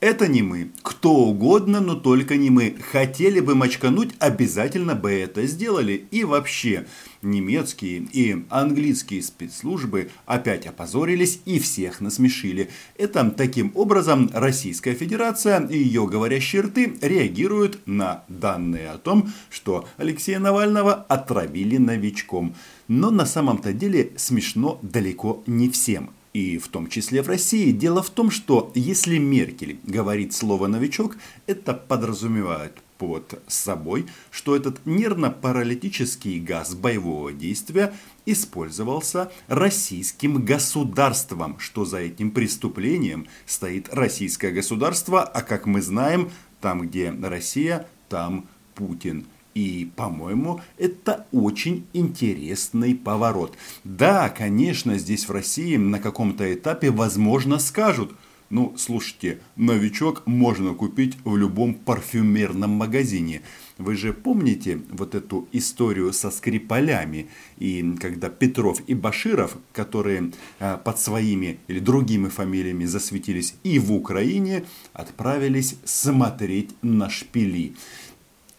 Это не мы. Кто угодно, но только не мы. Хотели бы мочкануть, обязательно бы это сделали. И вообще, немецкие и английские спецслужбы опять опозорились и всех насмешили. Это таким образом Российская Федерация и ее говорящие рты реагируют на данные о том, что Алексея Навального отравили новичком. Но на самом-то деле смешно далеко не всем и в том числе в России. Дело в том, что если Меркель говорит слово «новичок», это подразумевает под собой, что этот нервно-паралитический газ боевого действия использовался российским государством, что за этим преступлением стоит российское государство, а как мы знаем, там где Россия, там Путин. И, по-моему, это очень интересный поворот. Да, конечно, здесь в России на каком-то этапе, возможно, скажут, ну, слушайте, новичок можно купить в любом парфюмерном магазине. Вы же помните вот эту историю со скрипалями, и когда Петров и Баширов, которые а, под своими или другими фамилиями засветились и в Украине, отправились смотреть на шпили.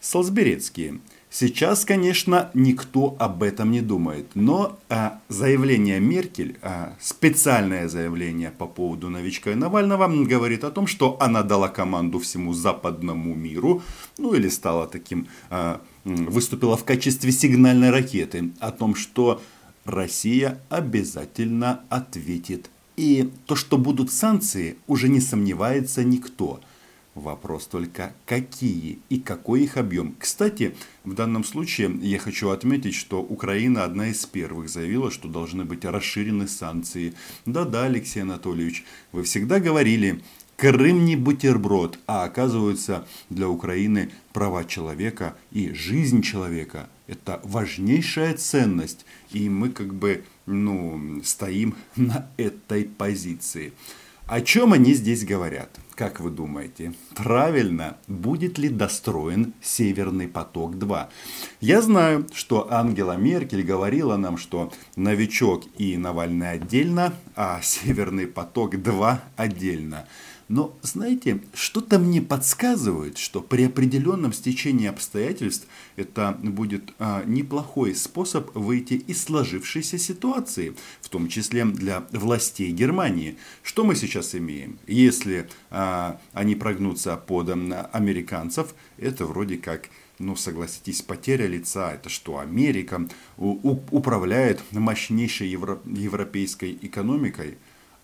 Солсберецкие. Сейчас, конечно, никто об этом не думает, но а, заявление Меркель, а, специальное заявление по поводу новичка и Навального, говорит о том, что она дала команду всему западному миру, ну или стала таким, а, выступила в качестве сигнальной ракеты о том, что Россия обязательно ответит. И то, что будут санкции, уже не сомневается никто – Вопрос только, какие и какой их объем. Кстати, в данном случае я хочу отметить, что Украина одна из первых заявила, что должны быть расширены санкции. Да-да, Алексей Анатольевич, вы всегда говорили, Крым не бутерброд, а оказывается для Украины права человека и жизнь человека – это важнейшая ценность. И мы как бы ну, стоим на этой позиции. О чем они здесь говорят? Как вы думаете? Правильно, будет ли достроен Северный поток-2? Я знаю, что Ангела Меркель говорила нам, что новичок и Навальный отдельно, а Северный поток-2 отдельно. Но, знаете, что-то мне подсказывает, что при определенном стечении обстоятельств это будет а, неплохой способ выйти из сложившейся ситуации, в том числе для властей Германии. Что мы сейчас имеем? Если а, они прогнутся под американцев, это вроде как ну, согласитесь, потеря лица, это что, Америка управляет мощнейшей евро, европейской экономикой,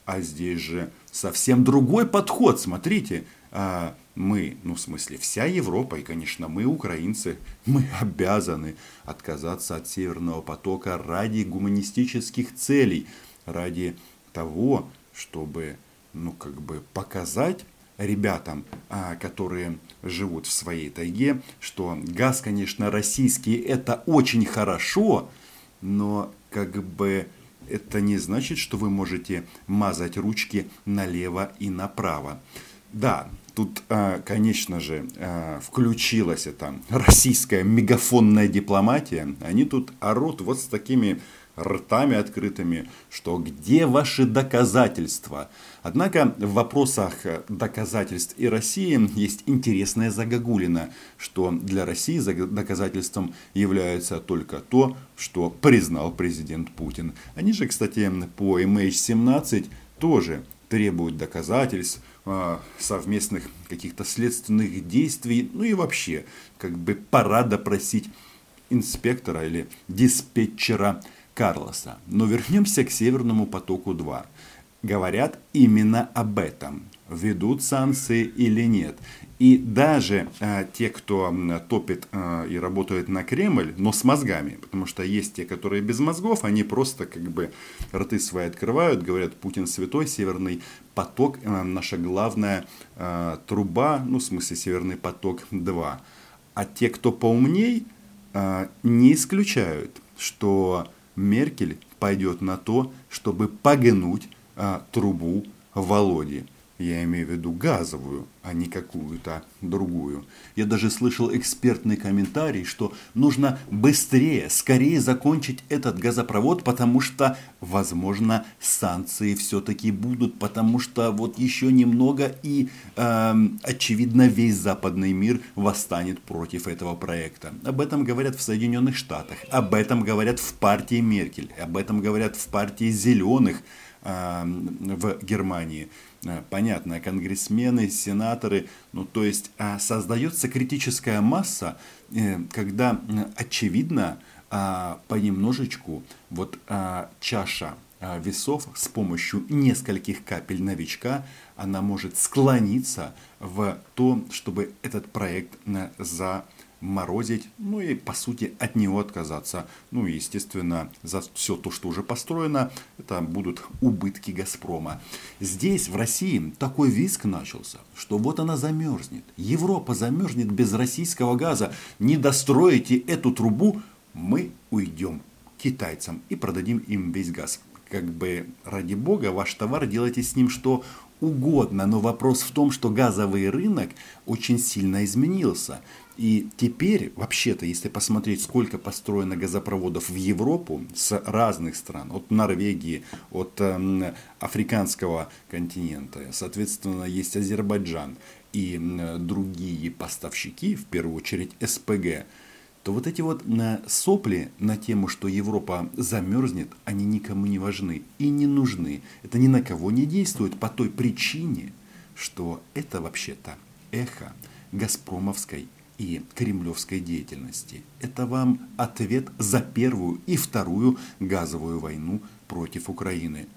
а здесь же совсем другой подход. Смотрите, а, мы, ну в смысле вся Европа и, конечно, мы, украинцы, мы обязаны отказаться от Северного потока ради гуманистических целей, ради того, чтобы, ну как бы показать ребятам, а, которые живут в своей тайге, что газ, конечно, российский, это очень хорошо, но как бы это не значит, что вы можете мазать ручки налево и направо. Да, тут, а, конечно же, а, включилась эта российская мегафонная дипломатия. Они тут орут вот с такими ртами открытыми, что где ваши доказательства? Однако в вопросах доказательств и России есть интересная загогулина, что для России доказательством является только то, что признал президент Путин. Они же, кстати, по MH17 тоже требуют доказательств, а, совместных каких-то следственных действий, ну и вообще, как бы пора допросить инспектора или диспетчера Карлоса. Но вернемся к Северному потоку-2. Говорят именно об этом. Ведут санкции или нет. И даже э, те, кто топит э, и работает на Кремль, но с мозгами, потому что есть те, которые без мозгов, они просто как бы рты свои открывают, говорят, Путин святой, Северный поток, э, наша главная э, труба, ну в смысле Северный поток 2. А те, кто поумней, э, не исключают, что Меркель пойдет на то, чтобы погнуть а, трубу Володи. Я имею в виду газовую, а не какую-то другую. Я даже слышал экспертный комментарий, что нужно быстрее, скорее закончить этот газопровод, потому что, возможно, санкции все-таки будут, потому что вот еще немного и, э, очевидно, весь западный мир восстанет против этого проекта. Об этом говорят в Соединенных Штатах, об этом говорят в партии Меркель, об этом говорят в партии Зеленых э, в Германии. Э, понятно, конгрессмены, сенаторы, ну то есть а, создается критическая масса, э, когда очевидно а, понемножечку вот а, чаша весов с помощью нескольких капель новичка, она может склониться в то, чтобы этот проект за морозить, ну и по сути от него отказаться. Ну и естественно за все то, что уже построено, это будут убытки Газпрома. Здесь, в России, такой виск начался, что вот она замерзнет. Европа замерзнет без российского газа. Не достроите эту трубу, мы уйдем китайцам и продадим им весь газ. Как бы ради бога, ваш товар делайте с ним что угодно, но вопрос в том, что газовый рынок очень сильно изменился. И теперь, вообще-то, если посмотреть, сколько построено газопроводов в Европу с разных стран, от Норвегии, от э, африканского континента, соответственно, есть Азербайджан и э, другие поставщики, в первую очередь СПГ, то вот эти вот на сопли на тему, что Европа замерзнет, они никому не важны и не нужны. Это ни на кого не действует по той причине, что это вообще-то эхо газпромовской и кремлевской деятельности. Это вам ответ за первую и вторую газовую войну против Украины.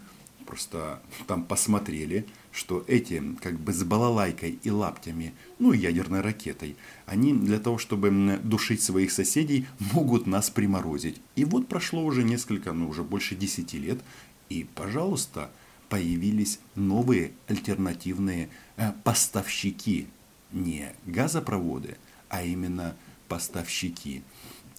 Просто там посмотрели, что эти как бы с балалайкой и лаптями, ну и ядерной ракетой, они для того, чтобы душить своих соседей, могут нас приморозить. И вот прошло уже несколько, ну уже больше десяти лет, и, пожалуйста, появились новые альтернативные э, поставщики, не газопроводы – а именно поставщики.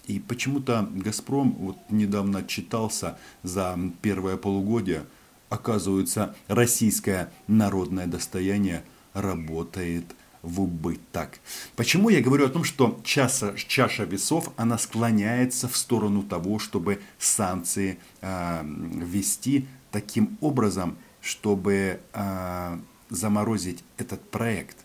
И почему-то «Газпром» вот недавно отчитался за первое полугодие. Оказывается, российское народное достояние работает в убыток. Почему я говорю о том, что чаша, чаша весов, она склоняется в сторону того, чтобы санкции э, ввести таким образом, чтобы э, заморозить этот проект.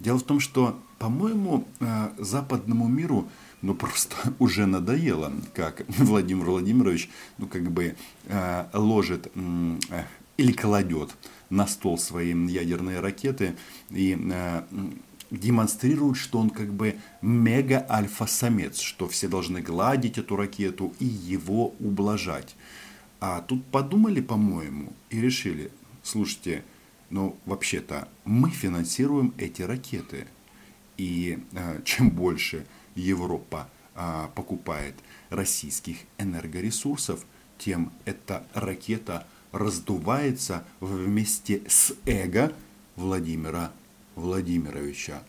Дело в том, что по-моему, э, западному миру ну просто уже надоело, как Владимир Владимирович, ну как бы э, ложит э, или кладет на стол свои ядерные ракеты и демонстрирует, что он как бы мега-альфа-самец, что все должны гладить эту ракету и его ублажать. А тут подумали, по-моему, и решили, слушайте, ну вообще-то мы финансируем эти ракеты – и э, чем больше Европа э, покупает российских энергоресурсов, тем эта ракета раздувается вместе с эго Владимира Владимировича.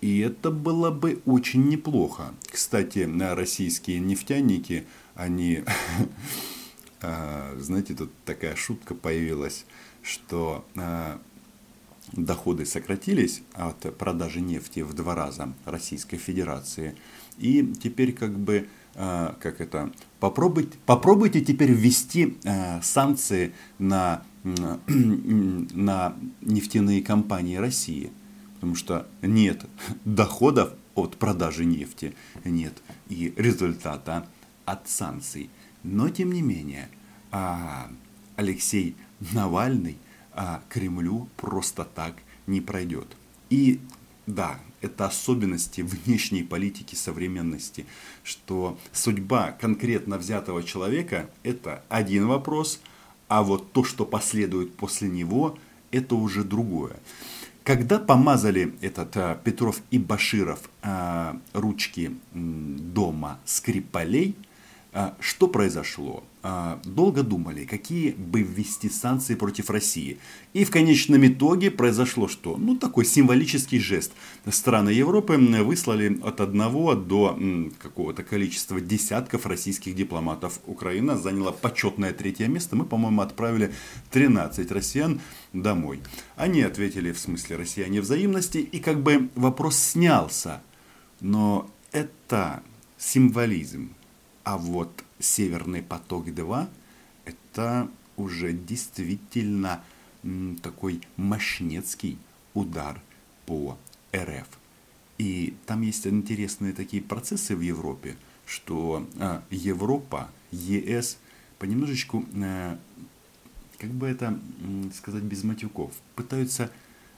И это было бы очень неплохо. Кстати, российские нефтяники, они, э, знаете, тут такая шутка появилась, что доходы сократились от продажи нефти в два раза Российской Федерации. И теперь как бы, а, как это, попробуйте, попробуйте теперь ввести а, санкции на, на нефтяные компании России. Потому что нет доходов от продажи нефти, нет и результата от санкций. Но тем не менее, а, Алексей Навальный – а Кремлю просто так не пройдет. И да, это особенности внешней политики современности, что судьба конкретно взятого человека – это один вопрос, а вот то, что последует после него, это уже другое. Когда помазали этот а, Петров и Баширов а, ручки дома Скрипалей, что произошло? А, долго думали, какие бы ввести санкции против России. И в конечном итоге произошло что? Ну, такой символический жест. Страны Европы выслали от одного до какого-то количества десятков российских дипломатов. Украина заняла почетное третье место. Мы, по-моему, отправили 13 россиян домой. Они ответили в смысле россияне взаимности. И как бы вопрос снялся. Но это символизм а вот Северный поток-2 это уже действительно такой мощнецкий удар по РФ. И там есть интересные такие процессы в Европе, что а, Европа, ЕС понемножечку, а, как бы это сказать без матюков, пытаются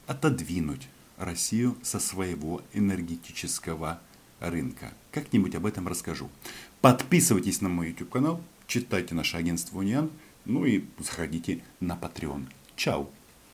отодвинуть Россию со своего энергетического рынка. Как-нибудь об этом расскажу. Подписывайтесь на мой YouTube канал, читайте наше агентство Униан, ну и заходите на Patreon. Чао!